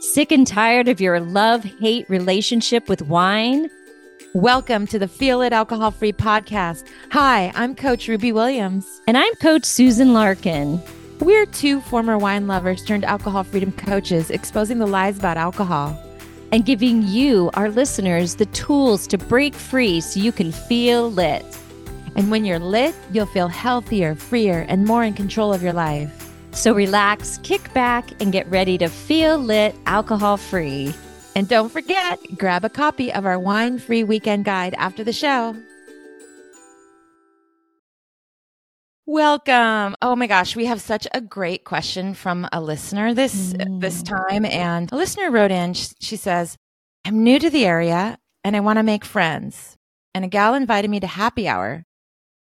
Sick and tired of your love hate relationship with wine? Welcome to the Feel Lit Alcohol Free podcast. Hi, I'm Coach Ruby Williams. And I'm Coach Susan Larkin. We're two former wine lovers turned alcohol freedom coaches exposing the lies about alcohol and giving you, our listeners, the tools to break free so you can feel lit. And when you're lit, you'll feel healthier, freer, and more in control of your life. So relax, kick back, and get ready to feel lit alcohol free. And don't forget, grab a copy of our wine free weekend guide after the show. Welcome. Oh my gosh, we have such a great question from a listener this mm. this time and a listener wrote in she says, "I'm new to the area and I want to make friends. And a gal invited me to happy hour,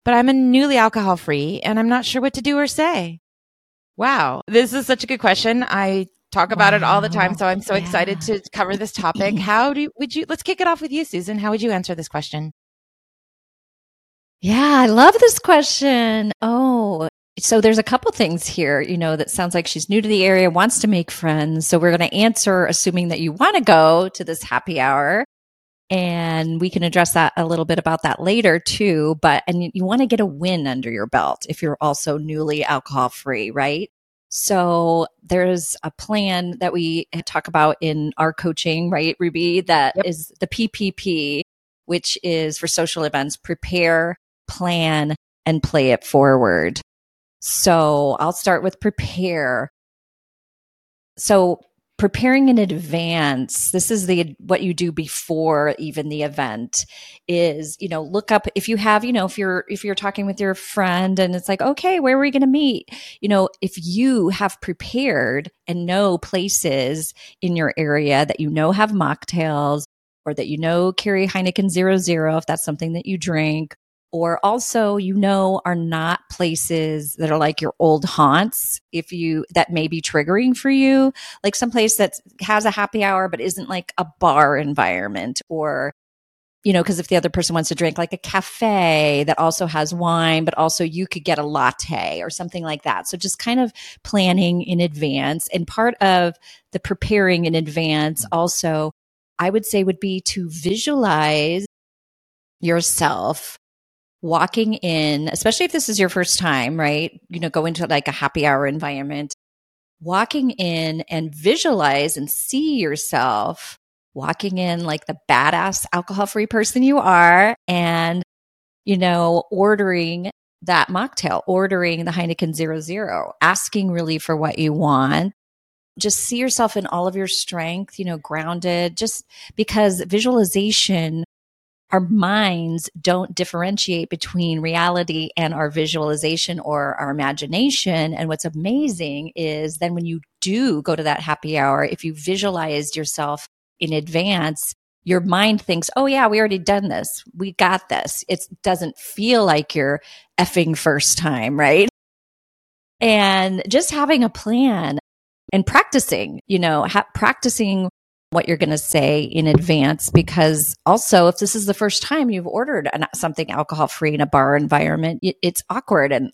but I'm a newly alcohol free and I'm not sure what to do or say." Wow, this is such a good question. I talk about wow. it all the time, so I'm so yeah. excited to cover this topic. How do you, would you? Let's kick it off with you, Susan. How would you answer this question? Yeah, I love this question. Oh, so there's a couple things here, you know, that sounds like she's new to the area, wants to make friends. So we're going to answer assuming that you want to go to this happy hour. And we can address that a little bit about that later too. But, and you, you want to get a win under your belt if you're also newly alcohol free, right? So there's a plan that we talk about in our coaching, right, Ruby? That yep. is the PPP, which is for social events, prepare, plan, and play it forward. So I'll start with prepare. So preparing in advance this is the what you do before even the event is you know look up if you have you know if you're if you're talking with your friend and it's like okay where are we going to meet? You know if you have prepared and know places in your area that you know have mocktails or that you know carry Heineken zero zero if that's something that you drink or also you know are not places that are like your old haunts if you that may be triggering for you. Like some place that has a happy hour but isn't like a bar environment or you know because if the other person wants to drink like a cafe that also has wine but also you could get a latte or something like that. So just kind of planning in advance. And part of the preparing in advance also i would say would be to visualize yourself walking in, especially if this is your first time, right? You know, go into like a happy hour environment, walking in and visualize and see yourself walking in like the badass alcohol free person you are and, you know, ordering that mocktail, ordering the Heineken zero zero, asking really for what you want. Just see yourself in all of your strength, you know, grounded, just because visualization our minds don't differentiate between reality and our visualization or our imagination. And what's amazing is then when you do go to that happy hour, if you visualized yourself in advance, your mind thinks, oh, yeah, we already done this. We got this. It doesn't feel like your effing first time, right? And just having a plan and practicing, you know, ha- practicing what you're going to say in advance because also if this is the first time you've ordered an, something alcohol free in a bar environment it, it's awkward. And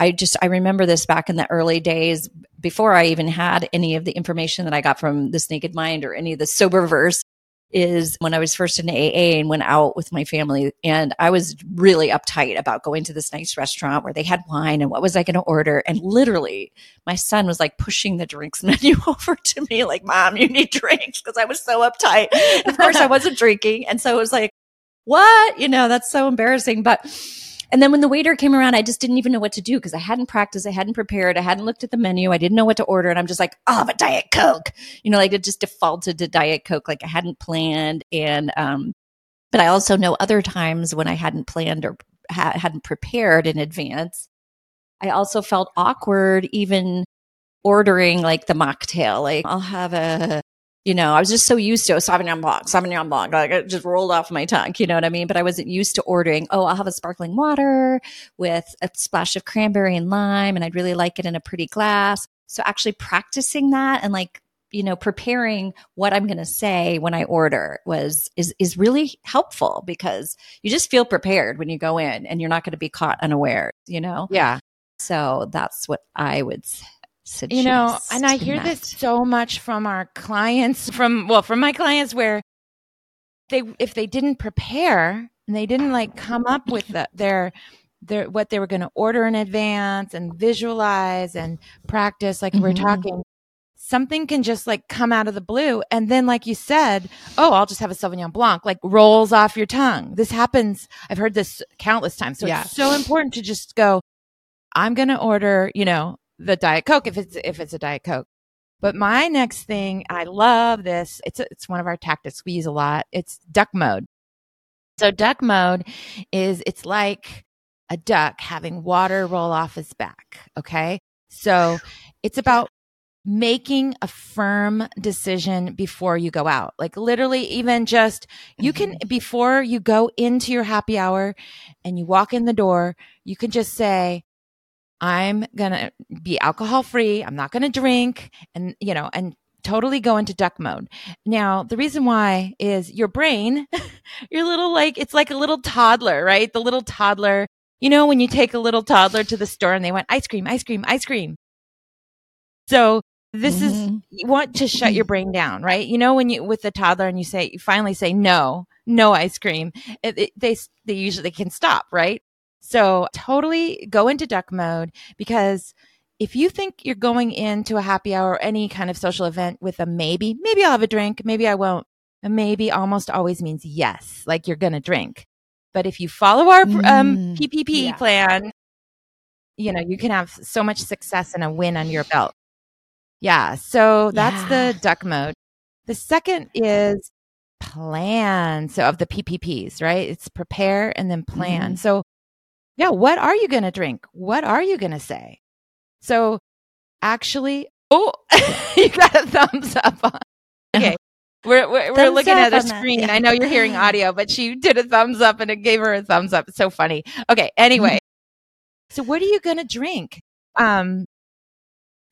i just i remember this back in the early days before i even had any of the information that i got from this naked mind or any of the soberverse is when I was first in AA and went out with my family. And I was really uptight about going to this nice restaurant where they had wine and what was I going to order. And literally, my son was like pushing the drinks menu over to me, like, Mom, you need drinks because I was so uptight. And of course, I wasn't drinking. And so it was like, what? You know, that's so embarrassing. But and then when the waiter came around, I just didn't even know what to do because I hadn't practiced, I hadn't prepared, I hadn't looked at the menu, I didn't know what to order. And I'm just like, oh, a Diet Coke. You know, like it just defaulted to Diet Coke, like I hadn't planned. And, um, but I also know other times when I hadn't planned or ha- hadn't prepared in advance. I also felt awkward even ordering like the mocktail. Like I'll have a you know, I was just so used to Sauvignon Blanc, Sauvignon Blanc. Like it just rolled off my tongue. You know what I mean? But I wasn't used to ordering, oh, I'll have a sparkling water with a splash of cranberry and lime, and I'd really like it in a pretty glass. So actually practicing that and like, you know, preparing what I'm going to say when I order was, is, is really helpful because you just feel prepared when you go in and you're not going to be caught unaware, you know? Yeah. So that's what I would. You know, and I hear this so much from our clients from well, from my clients where they if they didn't prepare and they didn't like come up with the, their their what they were going to order in advance and visualize and practice like mm-hmm. we're talking something can just like come out of the blue and then like you said oh i'll just have a sauvignon blanc like rolls off your tongue this happens i've heard this countless times so yeah. it's so important to just go i'm going to order you know the diet coke if it's if it's a diet coke but my next thing i love this it's a, it's one of our tactics we use a lot it's duck mode so duck mode is it's like a duck having water roll off his back. Okay. So it's about making a firm decision before you go out. Like literally, even just you can, mm-hmm. before you go into your happy hour and you walk in the door, you can just say, I'm going to be alcohol free. I'm not going to drink and, you know, and totally go into duck mode. Now, the reason why is your brain, your little like, it's like a little toddler, right? The little toddler you know, when you take a little toddler to the store and they want ice cream, ice cream, ice cream. So this mm-hmm. is, you want to shut your brain down, right? You know, when you, with the toddler and you say, you finally say no, no ice cream, it, it, they, they usually can stop, right? So totally go into duck mode because if you think you're going into a happy hour or any kind of social event with a maybe, maybe I'll have a drink, maybe I won't. A maybe almost always means yes, like you're going to drink. But if you follow our um, PPP mm, yeah. plan, you know, you can have so much success and a win on your belt. Yeah. So that's yeah. the duck mode. The second is plan. So of the PPPs, right? It's prepare and then plan. mm So yeah, what are you going to drink? What are you going to say? So actually, oh, you got a thumbs up. On. Okay. We're we're, we're looking at a screen. Yeah. I know you're hearing audio, but she did a thumbs up and it gave her a thumbs up. It's so funny. Okay. Anyway, so what are you gonna drink? Um,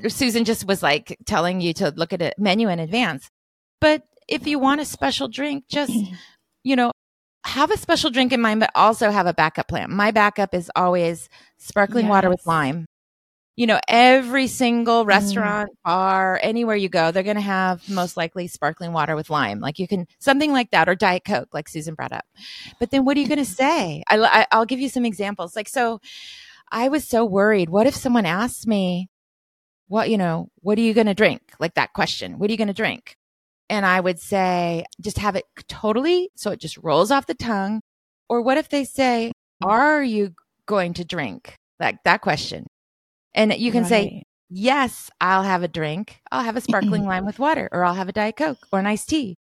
Susan just was like telling you to look at a menu in advance. But if you want a special drink, just you know, have a special drink in mind, but also have a backup plan. My backup is always sparkling yes. water with lime you know, every single mm. restaurant, mm. bar, anywhere you go, they're going to have most likely sparkling water with lime. Like you can, something like that, or Diet Coke, like Susan brought up. But then what are you going to say? I, I, will give you some examples. Like, so I was so worried. What if someone asked me, what, you know, what are you going to drink? Like that question, what are you going to drink? And I would say, just have it totally so it just rolls off the tongue. Or what if they say, are you going to drink? Like that question. And you can right. say, yes, I'll have a drink. I'll have a sparkling lime with water, or I'll have a Diet Coke or an iced tea,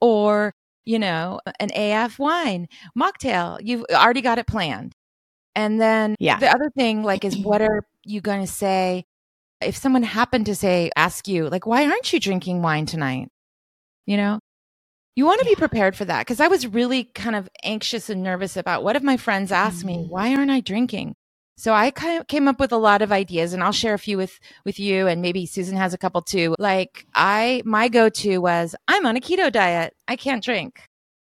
or, you know, an AF wine, mocktail. You've already got it planned. And then yeah. the other thing, like, is what are you going to say if someone happened to say, ask you, like, why aren't you drinking wine tonight? You know, you want to be prepared for that. Cause I was really kind of anxious and nervous about what if my friends asked me, mm-hmm. why aren't I drinking? So I kind of came up with a lot of ideas and I'll share a few with, with you and maybe Susan has a couple too. Like I, my go-to was I'm on a keto diet. I can't drink.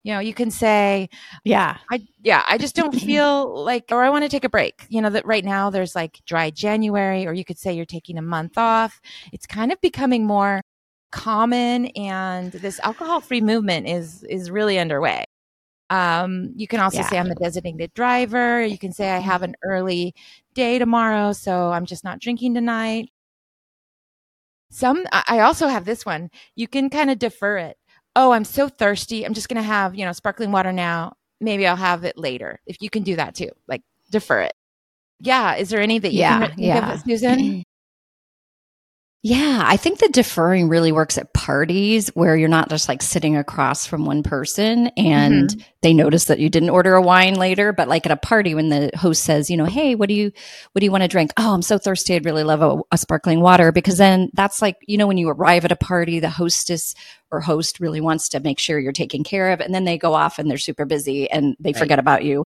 You know, you can say, yeah, I, yeah, I just don't feel like, or I want to take a break. You know, that right now there's like dry January, or you could say you're taking a month off. It's kind of becoming more common and this alcohol free movement is, is really underway. Um, you can also yeah. say I'm a designated driver. You can say I have an early day tomorrow, so I'm just not drinking tonight. Some, I also have this one. You can kind of defer it. Oh, I'm so thirsty. I'm just going to have, you know, sparkling water now. Maybe I'll have it later. If you can do that too, like defer it. Yeah. Is there any that you yeah, can yeah. Susan? Yeah, I think the deferring really works at parties where you're not just like sitting across from one person and mm-hmm. they notice that you didn't order a wine later, but like at a party when the host says, you know, hey, what do you what do you want to drink? Oh, I'm so thirsty. I'd really love a, a sparkling water because then that's like, you know, when you arrive at a party, the hostess or host really wants to make sure you're taken care of and then they go off and they're super busy and they right. forget about you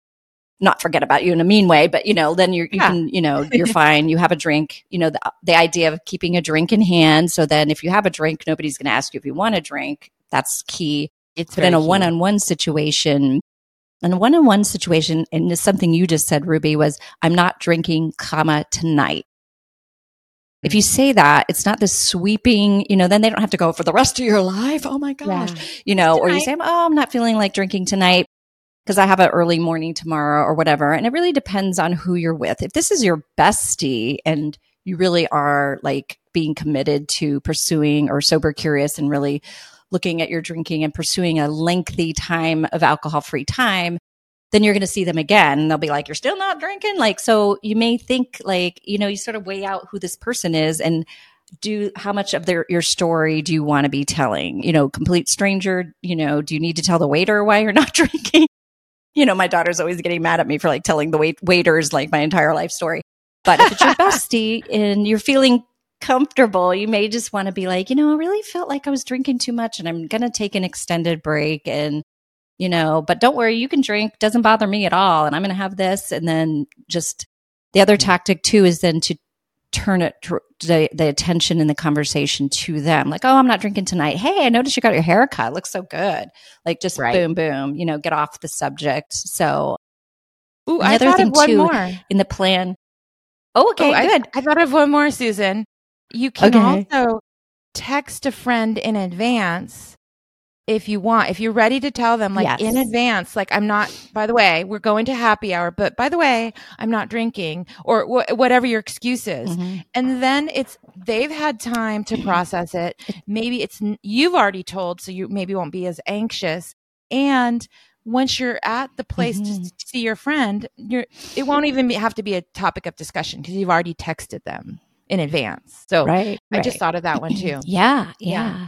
not forget about you in a mean way, but you know, then you're, you yeah. can, you know, you're fine. You have a drink, you know, the, the idea of keeping a drink in hand. So then if you have a drink, nobody's going to ask you if you want a drink. That's key. It's but in a one on one situation, in a one on one situation, and something you just said, Ruby, was I'm not drinking, comma, tonight. If you say that, it's not this sweeping, you know, then they don't have to go for the rest of your life. Oh my gosh. Yeah. You know, or you say, oh, I'm not feeling like drinking tonight because I have an early morning tomorrow or whatever. And it really depends on who you're with. If this is your bestie and you really are like being committed to pursuing or sober curious and really looking at your drinking and pursuing a lengthy time of alcohol free time, then you're going to see them again and they'll be like, you're still not drinking. Like, so you may think like, you know, you sort of weigh out who this person is and do how much of their your story do you want to be telling you know complete stranger you know do you need to tell the waiter why you're not drinking you know my daughter's always getting mad at me for like telling the wait- waiters like my entire life story but if it's your bestie and you're feeling comfortable you may just want to be like you know i really felt like i was drinking too much and i'm going to take an extended break and you know, but don't worry, you can drink, doesn't bother me at all. And I'm going to have this. And then just the other tactic too is then to turn it the, the attention in the conversation to them. Like, oh, I'm not drinking tonight. Hey, I noticed you got your hair cut. looks so good. Like just right. boom, boom, you know, get off the subject. So Ooh, I thought thing of one too, more in the plan. Oh, okay, oh, good. I, I, thought of one more, Susan. You can okay. also text a friend in advance if you want, if you're ready to tell them like yes. in advance, like I'm not, by the way, we're going to happy hour, but by the way, I'm not drinking or wh- whatever your excuse is. Mm-hmm. And then it's, they've had time to process it. Maybe it's, you've already told, so you maybe won't be as anxious. And once you're at the place mm-hmm. to see your friend, you're, it won't even be, have to be a topic of discussion because you've already texted them in advance. So right, I right. just thought of that one too. yeah, yeah. yeah.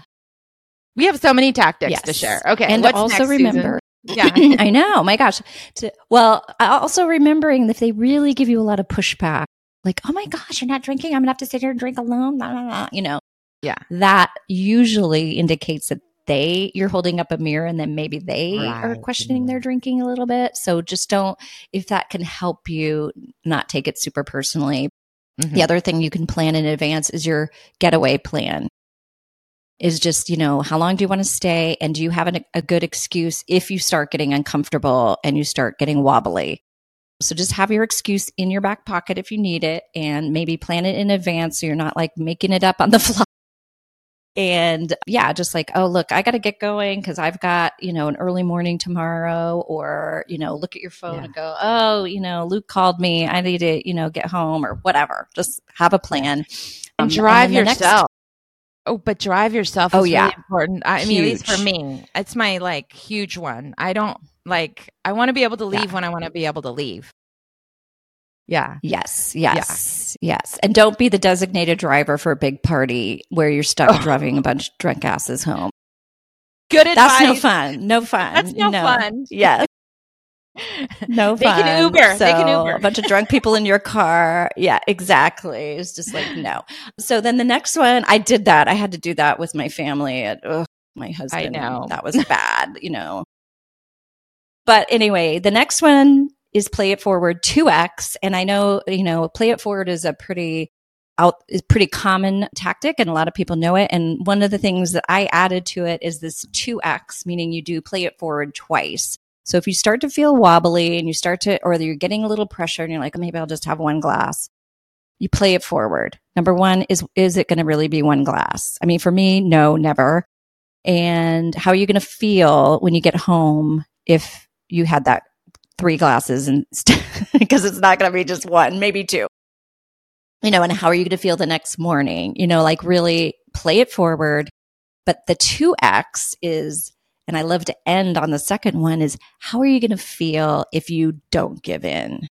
We have so many tactics yes. to share. Okay. And also next, remember, Susan? yeah, I know. My gosh. To, well, also remembering if they really give you a lot of pushback, like, oh my gosh, you're not drinking. I'm gonna have to sit here and drink alone. Blah, blah, blah. You know, yeah, that usually indicates that they you're holding up a mirror and then maybe they right. are questioning their drinking a little bit so just don't if that can help you not take it super personally mm-hmm. the other thing you can plan in advance is your getaway plan is just, you know, how long do you want to stay? And do you have an, a good excuse if you start getting uncomfortable and you start getting wobbly? So just have your excuse in your back pocket if you need it and maybe plan it in advance so you're not like making it up on the fly. And yeah, just like, oh, look, I got to get going because I've got, you know, an early morning tomorrow, or, you know, look at your phone yeah. and go, oh, you know, Luke called me. I need to, you know, get home or whatever. Just have a plan. And um, drive and yourself. Oh, but drive yourself. oh, yeah, really important. I mean, at least for me, it's my like huge one. I don't like. I want to be able to leave yeah. when I want to be able to leave. Yeah. Yes. Yes. Yeah. Yes. And don't be the designated driver for a big party where you're stuck oh. driving a bunch of drunk asses home. Good advice. That's no fun. No fun. That's no, no. fun. Yes no fun. They can Uber. So, they can Uber. a bunch of drunk people in your car. Yeah, exactly. It's just like no. So then the next one, I did that. I had to do that with my family. At, ugh, my husband. I know that was bad. You know. But anyway, the next one is play it forward 2x and i know you know play it forward is a pretty out is pretty common tactic and a lot of people know it and one of the things that i added to it is this 2x meaning you do play it forward twice so if you start to feel wobbly and you start to, or you're getting a little pressure and you're like, maybe I'll just have one glass, you play it forward. Number one is, is it going to really be one glass? I mean, for me, no, never. And how are you going to feel when you get home if you had that three glasses and because it's not going to be just one, maybe two. You know, and how are you going to feel the next morning? You know, like really play it forward. But the 2X is and I love to end on the second one is how are you going to feel if you don't give in?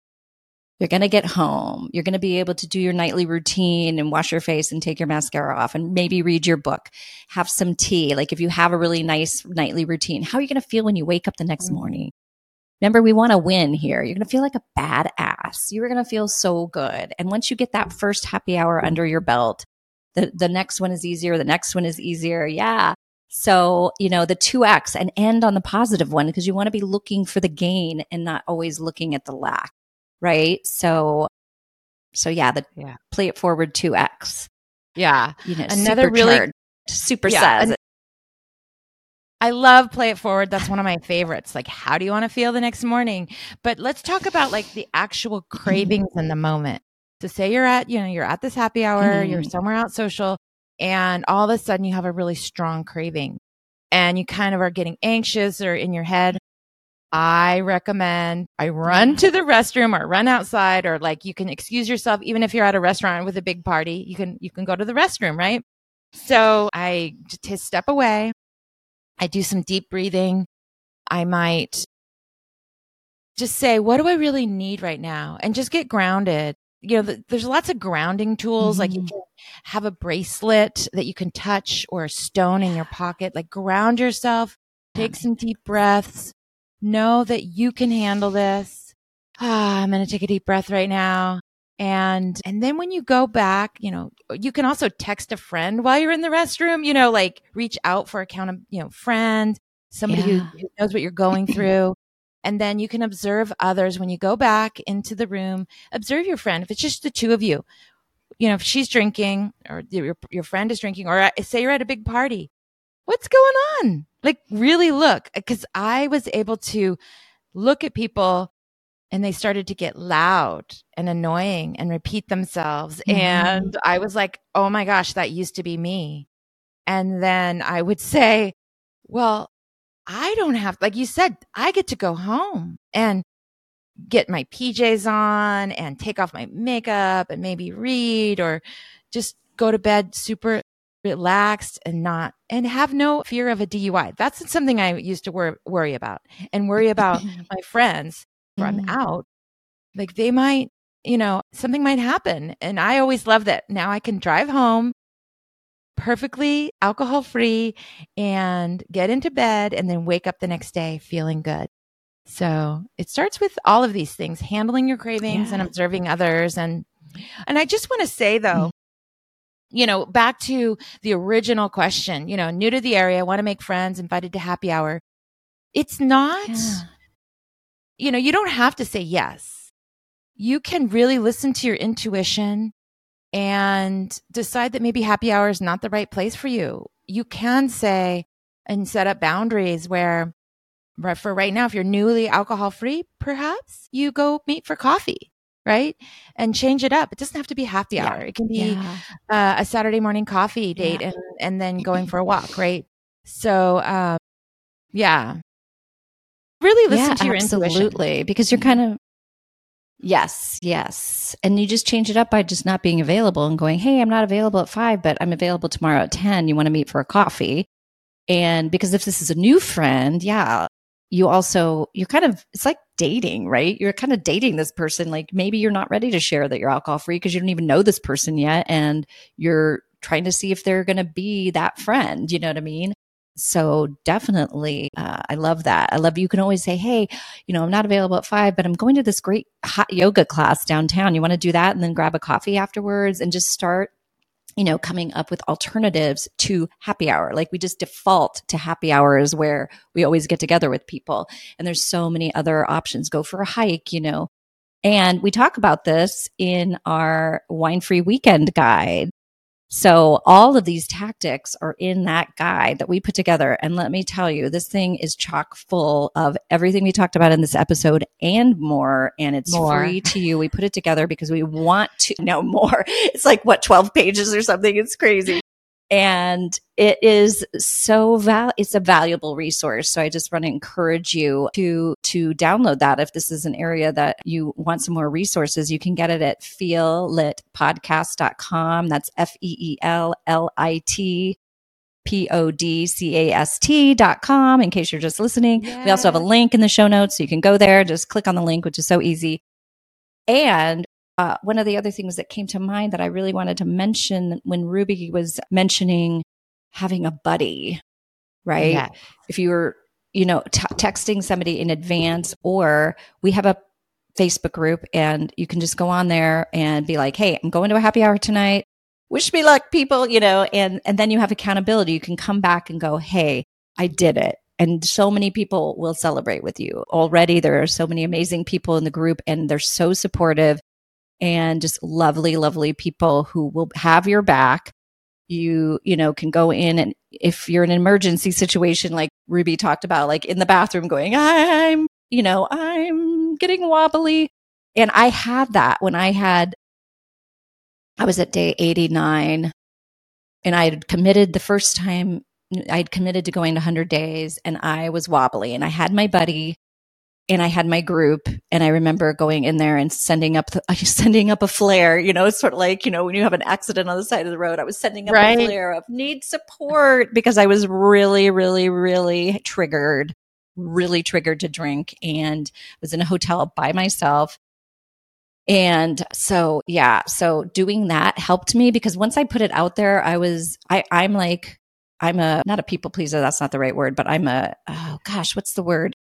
You're going to get home. You're going to be able to do your nightly routine and wash your face and take your mascara off and maybe read your book, have some tea. Like if you have a really nice nightly routine, how are you going to feel when you wake up the next mm-hmm. morning? Remember, we want to win here. You're going to feel like a badass. You're going to feel so good. And once you get that first happy hour under your belt, the, the next one is easier. The next one is easier. Yeah. So, you know, the 2x and end on the positive one because you want to be looking for the gain and not always looking at the lack. Right. So, so yeah, the yeah. play it forward 2x. Yeah. You know, another really super yeah, says. An- I love play it forward. That's one of my favorites. Like, how do you want to feel the next morning? But let's talk about like the actual cravings in the moment. So say you're at, you know, you're at this happy hour, mm. you're somewhere out social, and all of a sudden you have a really strong craving and you kind of are getting anxious or in your head. I recommend I run to the restroom or run outside or like you can excuse yourself even if you're at a restaurant with a big party, you can you can go to the restroom, right? So I just step away. I do some deep breathing. I might just say, what do I really need right now? And just get grounded. You know, the, there's lots of grounding tools. Mm-hmm. Like you mm-hmm. can have a bracelet that you can touch or a stone in your pocket. Like ground yourself, take some deep breaths, know that you can handle this. Ah, I'm going to take a deep breath right now. And, and then when you go back, you know, you can also text a friend while you're in the restroom, you know, like reach out for a count of, you know, friend, somebody yeah. who, who knows what you're going through. And then you can observe others when you go back into the room. Observe your friend. If it's just the two of you, you know, if she's drinking or your, your friend is drinking, or uh, say you're at a big party, what's going on? Like, really look. Because I was able to look at people and they started to get loud and annoying and repeat themselves. Mm-hmm. And I was like, oh my gosh, that used to be me. And then I would say, well, I don't have, like you said, I get to go home and get my PJs on and take off my makeup and maybe read or just go to bed super relaxed and not and have no fear of a DUI. That's something I used to wor- worry about and worry about my friends where I'm mm-hmm. out. Like they might, you know, something might happen. And I always love that now I can drive home perfectly alcohol free and get into bed and then wake up the next day feeling good. So it starts with all of these things, handling your cravings yeah. and observing others. And, and I just want to say though, mm-hmm. you know, back to the original question, you know, new to the area, want to make friends, invited to happy hour. It's not, yeah. you know, you don't have to say yes. You can really listen to your intuition and decide that maybe happy hour is not the right place for you. You can say and set up boundaries where, for right now, if you're newly alcohol free, perhaps you go meet for coffee, right? And change it up. It doesn't have to be happy yeah. hour. It can be yeah. uh, a Saturday morning coffee date yeah. and, and then going for a walk, right? So, um, yeah. Really listen to your absolutely, intuition. Absolutely. Because you're kind of Yes, yes. And you just change it up by just not being available and going, Hey, I'm not available at five, but I'm available tomorrow at 10. You want to meet for a coffee? And because if this is a new friend, yeah, you also, you're kind of, it's like dating, right? You're kind of dating this person. Like maybe you're not ready to share that you're alcohol free because you don't even know this person yet. And you're trying to see if they're going to be that friend. You know what I mean? So definitely, uh, I love that. I love you can always say, Hey, you know, I'm not available at five, but I'm going to this great hot yoga class downtown. You want to do that and then grab a coffee afterwards and just start you know, coming up with alternatives to happy hour. Like we just default to happy hours where we always get together with people. And there's so many other options. Go for a hike, you know. And we talk about this in our wine free weekend guide. So all of these tactics are in that guide that we put together. And let me tell you, this thing is chock full of everything we talked about in this episode and more. And it's more. free to you. We put it together because we want to know more. It's like what, 12 pages or something. It's crazy and it is so val it's a valuable resource. So i just want to encourage you to to download that. If this is an area that you want some more resources you can get it at feellitpodcast.com that's f-e-e-l-l-i-t P-O-D-C-A-S-T dot com in case you're just listening. We also have a link in the show notes so you can go there, just click on the link, which is so easy. And uh, one of the other things that came to mind that I really wanted to mention when Ruby was mentioning having a buddy, right? Yeah. If you were, you know, t- texting somebody in advance, or we have a Facebook group and you can just go on there and be like, Hey, I'm going to a happy hour tonight. Wish me luck, people, you know, and, and then you have accountability. You can come back and go, Hey, I did it. And so many people will celebrate with you already. There are so many amazing people in the group and they're so supportive and just lovely, lovely people who will have your back. You, you know, can go in and if you're in an emergency situation, like Ruby talked about, like in the bathroom going, I'm, you know, I'm getting wobbly. And I had that when I had I was at day 89 and I had committed the first time I'd committed to going to 100 days and I was wobbly and I had my buddy and I had my group and I remember going in there and sending up the, sending up a flare, you know, it's sort of like, you know, when you have an accident on the side of the road, I was sending up right. a flare of need support because I was really, really, really triggered, really triggered to drink and was in a hotel by myself. And so, yeah, so doing that helped me because once I put it out there, I was, I, I'm like, I'm a, not a people pleaser. That's not the right word, but I'm a, oh gosh, what's the word?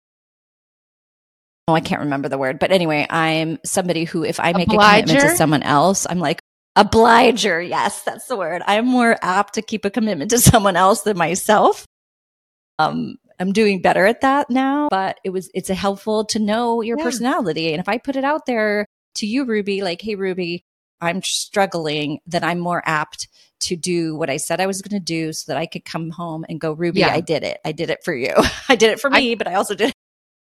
Oh, I can't remember the word, but anyway, I'm somebody who, if I make Obliger? a commitment to someone else, I'm like, obliger. Yes, that's the word. I'm more apt to keep a commitment to someone else than myself. Um, I'm doing better at that now, but it was, it's a helpful to know your yeah. personality. And if I put it out there to you, Ruby, like, Hey, Ruby, I'm struggling, then I'm more apt to do what I said I was going to do so that I could come home and go, Ruby, yeah. I did it. I did it for you. I did it for me, I, but I also did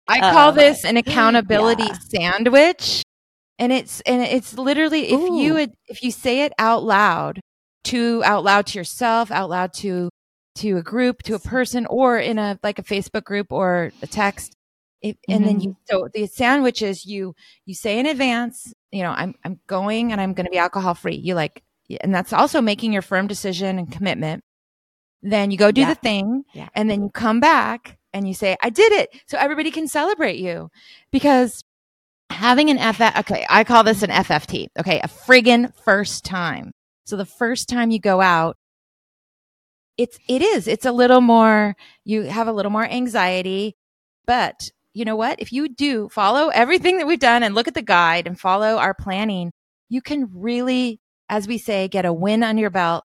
I call um, this an accountability yeah. sandwich. And it's and it's literally if Ooh. you if you say it out loud to out loud to yourself, out loud to to a group, to a person, or in a like a Facebook group or a text. It, and mm-hmm. then you mm-hmm. so the sandwich is you you say in advance, you know, I'm I'm going and I'm going to be alcohol free. You like, and that's also making your firm decision and commitment. Then you go do yeah. the thing, yeah. and then you come back and you say, I did it. So everybody can celebrate you because having an FF, okay, I call this an FFT. Okay. A friggin' first time. So the first time you go out, it's, it is, it's a little more, you have a little more anxiety, but you know what? If you do follow everything that we've done and look at the guide and follow our planning, you can really, as we say, get a win on your belt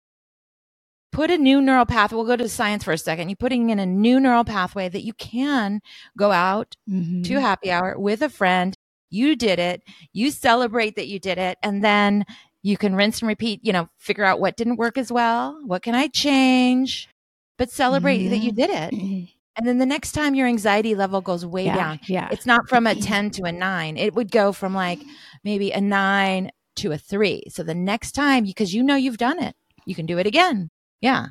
put a new neural pathway. We'll go to science for a second. You're putting in a new neural pathway that you can go out mm-hmm. to happy hour with a friend. You did it. You celebrate that you did it. And then you can rinse and repeat, you know, figure out what didn't work as well. What can I change? But celebrate mm-hmm. that you did it. Mm-hmm. And then the next time your anxiety level goes way yeah, down. Yeah. It's not from a 10 to a nine. It would go from like maybe a nine to a three. So the next time, because you know you've done it, you can do it again. Yeah.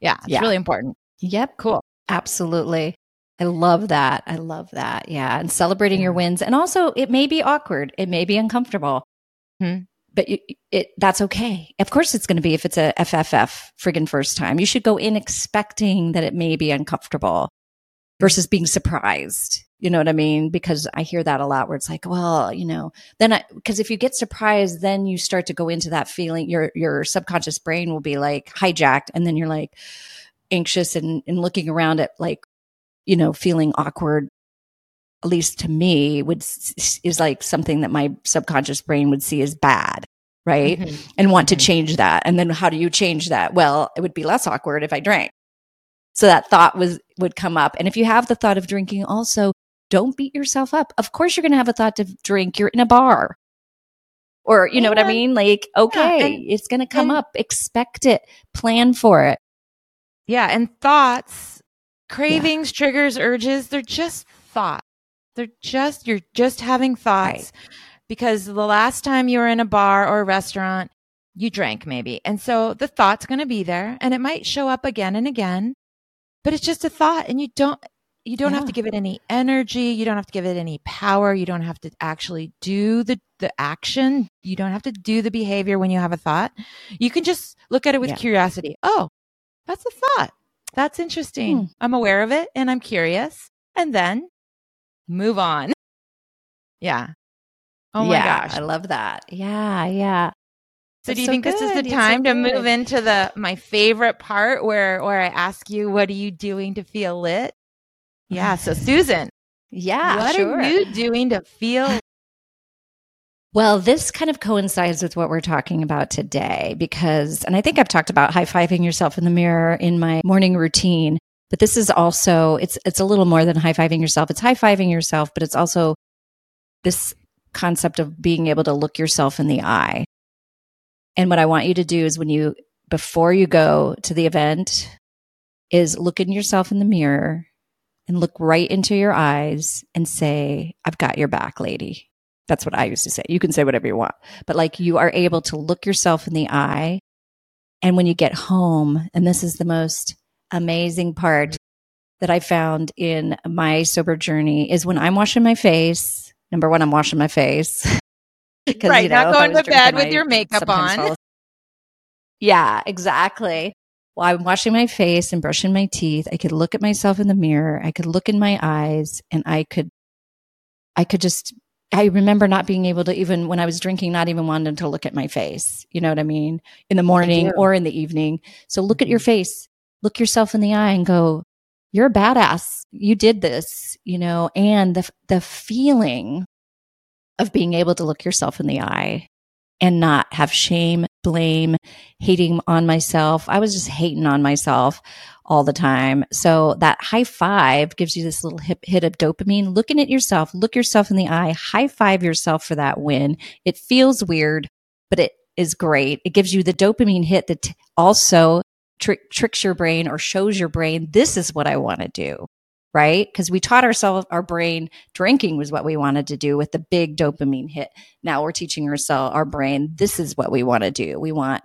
Yeah. It's yeah. really important. Yep. Cool. Absolutely. I love that. I love that. Yeah. And celebrating yeah. your wins. And also, it may be awkward, it may be uncomfortable. Hmm. But you, it, that's okay. Of course, it's going to be if it's a FFF friggin' first time. You should go in expecting that it may be uncomfortable versus being surprised. You know what I mean? Because I hear that a lot where it's like, well, you know, then I, because if you get surprised, then you start to go into that feeling, your, your subconscious brain will be like hijacked. And then you're like anxious and, and looking around at like, you know, feeling awkward. At least to me would is like something that my subconscious brain would see as bad right? Mm-hmm. And want to mm-hmm. change that. And then how do you change that? Well, it would be less awkward if I drank. So that thought was would come up. And if you have the thought of drinking also, don't beat yourself up. Of course, you're going to have a thought to drink. You're in a bar. Or, you know what I mean? Like, okay, yeah, and, it's going to come and, up. Expect it. Plan for it. Yeah. And thoughts, cravings, yeah. triggers, urges, they're just thoughts. They're just, you're just having thoughts right. because the last time you were in a bar or a restaurant, you drank maybe. And so the thought's going to be there and it might show up again and again, but it's just a thought and you don't, you don't yeah. have to give it any energy you don't have to give it any power you don't have to actually do the the action you don't have to do the behavior when you have a thought. You can just look at it with yeah. curiosity. Oh that's a thought. That's interesting. Hmm. i'm aware of it and i'm curious. And then move on. Yeah. Oh my yeah, gosh. I love that. Yeah yeah so do you so think good. this is the time so to move into the my favorite part where where I ask you what are you doing to feel lit? Yeah. So, Susan. Yeah. What sure. are you doing to feel? Well, this kind of coincides with what we're talking about today because, and I think I've talked about high fiving yourself in the mirror in my morning routine, but this is also, it's, it's a little more than high fiving yourself. It's high fiving yourself, but it's also this concept of being able to look yourself in the eye. And what I want you to do is when you, before you go to the event, is look in yourself in the mirror and look right into your eyes and say, I've got your back, lady. That's what I used to say. You can say whatever you want, but like you are able to look yourself in the eye. And when you get home, and this is the most amazing part that I found in my sober journey is when I'm washing my face. Number one, I'm washing my face. right, you know, not going to bed with your makeup on. Yeah, exactly. Well, I'm washing my face and brushing my teeth. I could look at myself in the mirror. I could look in my eyes and I could, I could just, I remember not being able to even when I was drinking, not even wanting to look at my face. You know what I mean? In the morning or in the evening. So look at your mm-hmm. face, look yourself in the eye and go, you're a badass. You did this, you know, and the, the feeling of being able to look yourself in the eye and not have shame, blame, hating on myself. I was just hating on myself all the time. So that high five gives you this little hip hit of dopamine. Looking at yourself, look yourself in the eye, high five yourself for that win. It feels weird, but it is great. It gives you the dopamine hit that also trick, tricks your brain or shows your brain this is what I want to do right? Because we taught ourselves, our brain, drinking was what we wanted to do with the big dopamine hit. Now we're teaching ourselves, our brain, this is what we want to do. We want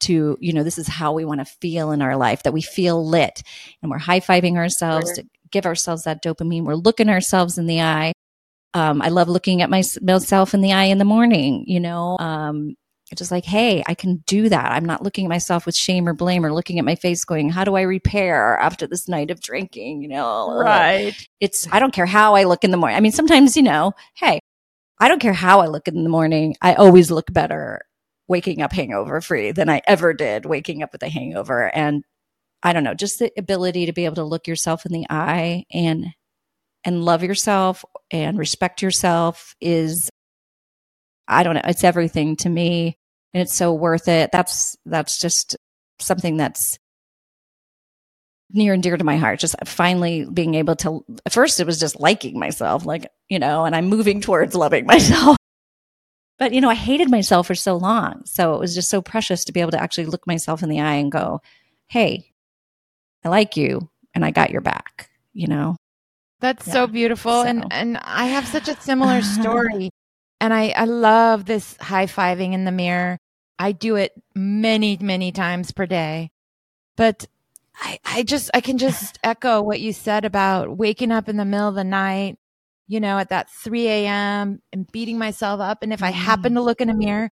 to, you know, this is how we want to feel in our life, that we feel lit. And we're high fiving ourselves to give ourselves that dopamine. We're looking ourselves in the eye. Um, I love looking at my, myself in the eye in the morning, you know, um, just like, hey, I can do that. I'm not looking at myself with shame or blame or looking at my face going, how do I repair after this night of drinking? You know, right. It's, I don't care how I look in the morning. I mean, sometimes, you know, hey, I don't care how I look in the morning. I always look better waking up hangover free than I ever did waking up with a hangover. And I don't know, just the ability to be able to look yourself in the eye and, and love yourself and respect yourself is I don't know, it's everything to me and it's so worth it. That's that's just something that's near and dear to my heart. Just finally being able to at first it was just liking myself, like, you know, and I'm moving towards loving myself. But you know, I hated myself for so long. So it was just so precious to be able to actually look myself in the eye and go, Hey, I like you and I got your back, you know? That's yeah. so beautiful. So. And and I have such a similar story. And I, I love this high fiving in the mirror. I do it many, many times per day. But I, I just, I can just echo what you said about waking up in the middle of the night, you know, at that 3 a.m. and beating myself up. And if I happen to mm-hmm. look in a mirror,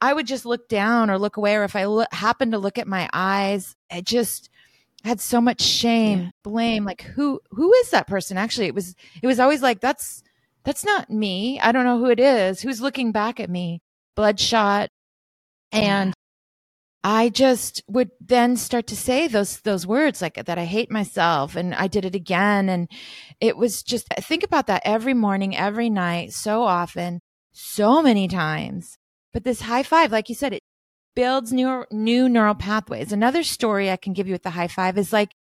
I would just look down or look away. Or if I look, happen to look at my eyes, it just had so much shame, yeah. blame. Like who, who is that person? Actually, it was, it was always like, that's, that's not me. I don't know who it is. Who's looking back at me? Bloodshot. And mm. I just would then start to say those those words like that I hate myself and I did it again and it was just think about that every morning every night so often so many times but this high five like you said it builds new new neural pathways another story I can give you with the high five is like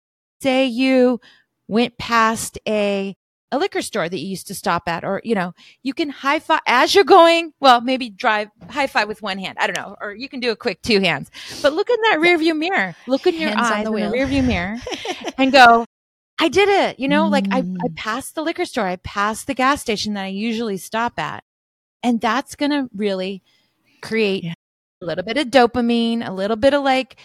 say you went past a a liquor store that you used to stop at, or, you know, you can high five as you're going. Well, maybe drive high five with one hand. I don't know. Or you can do a quick two hands, but look in that rear view mirror, look in your hands eyes in the rear view mirror and go, I did it. You know, mm. like I, I mm. passed the liquor store. I passed the gas station that I usually stop at. And that's going to really create yeah. a little bit of dopamine, a little bit of like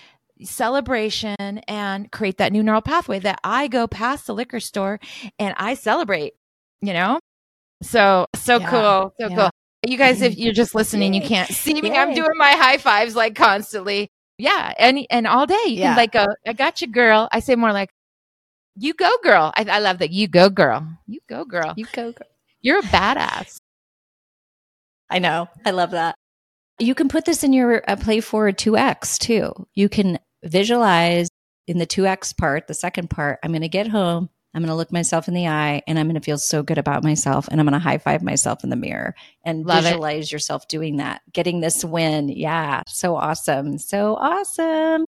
celebration and create that new neural pathway that I go past the liquor store and I celebrate, you know? So, so yeah. cool. So yeah. cool. You guys, if you're just listening, you can't see me. Yay. I'm doing my high fives like constantly. Yeah. And, and all day you yeah. can like go, I got you, girl. I say more like, you go, girl. I, I love that. You go, girl. You go, girl. You go, girl. You're a badass. I know. I love that. You can put this in your uh, play forward 2x too. You can visualize in the 2x part, the second part, I'm going to get home. I'm going to look myself in the eye and I'm going to feel so good about myself and I'm going to high five myself in the mirror and Love visualize it. yourself doing that, getting this win. Yeah. So awesome. So awesome.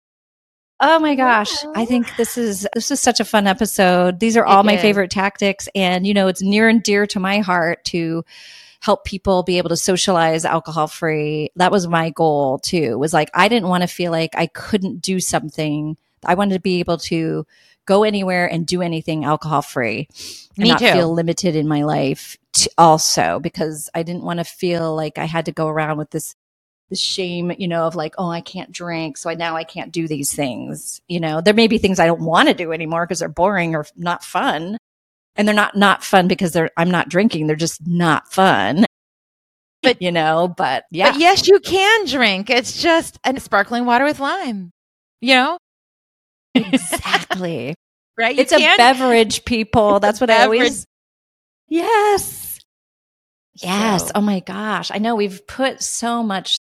Oh my gosh. I think this is this is such a fun episode. These are all my favorite tactics and you know, it's near and dear to my heart to help people be able to socialize alcohol free. That was my goal too. Was like I didn't want to feel like I couldn't do something. I wanted to be able to go anywhere and do anything alcohol free and Me not too. feel limited in my life also because I didn't want to feel like I had to go around with this the shame, you know, of like, oh, I can't drink, so I now I can't do these things. You know, there may be things I don't want to do anymore because they're boring or not fun. And they're not not fun because they're I'm not drinking, they're just not fun. But you know, but yeah. But yes, you can drink. It's just a sparkling water with lime. You know? Exactly. right? You it's a beverage, people. That's what I always Yes. Yes. So- Oh my gosh. I know we've put so much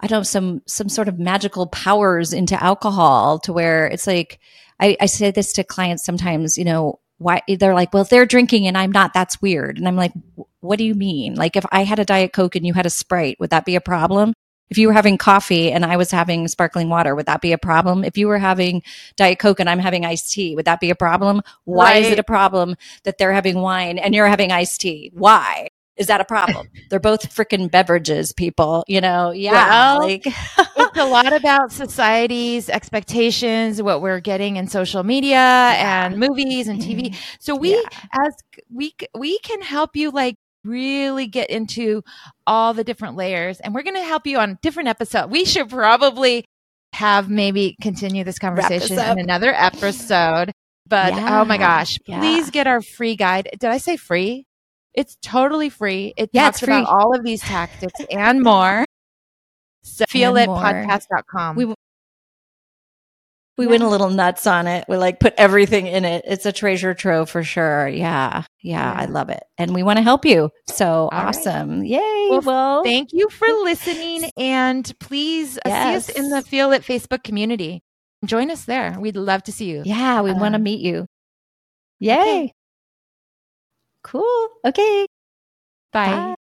I don't know some some sort of magical powers into alcohol to where it's like I, I say this to clients sometimes, you know, why they're like, well, if they're drinking and I'm not, that's weird. And I'm like, what do you mean? Like if I had a Diet Coke and you had a Sprite, would that be a problem? If you were having coffee and I was having sparkling water, would that be a problem? If you were having Diet Coke and I'm having iced tea, would that be a problem? Why is it a problem that they're having wine and you're having iced tea? Why? Is that a problem? they're both freaking beverages, people, you know? Yeah. Well, like, it's a lot about society's expectations, what we're getting in social media and movies and TV. So we, Yeah. as we, we can help you like really get into all the different layers, and we're going to help you on different episodes. We should probably have maybe continue this conversation in another episode. But oh my gosh, Yeah. please get our free guide. Did I say free? It's totally free. It Yeah, talks about all of these tactics and more. So And more. feelitpodcast.com. We- we went a little nuts on it. We like put everything in it. It's a treasure trove for sure. Yeah. Yeah. I love it. And we want to help you. So right. awesome. Yay. Well, Well, Thank you for listening. And please uh, see us in the Feel Lit Facebook community. Join us there. We'd love to see you. yeah, we want to Um, meet you. Yay. okay. Cool. Okay. Bye.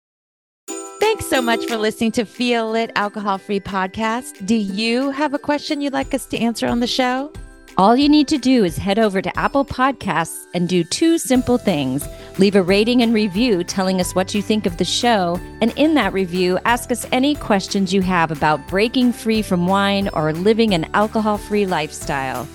Thanks so much for listening to Feel Lit Alcohol Free Podcast. Do you have a question you'd like us to answer on the show? All you need to do is head over to Apple Podcasts and do two simple things. Leave a rating and review telling us what you think of the show. And in that review, ask us any questions you have about breaking free from wine or living an alcohol free lifestyle.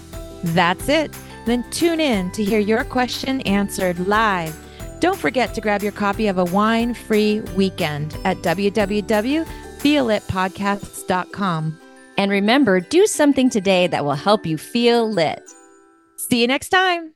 That's it. Then tune in to hear your question answered live. Don't forget to grab your copy of a wine free weekend at www.feelitpodcasts.com. And remember, do something today that will help you feel lit. See you next time.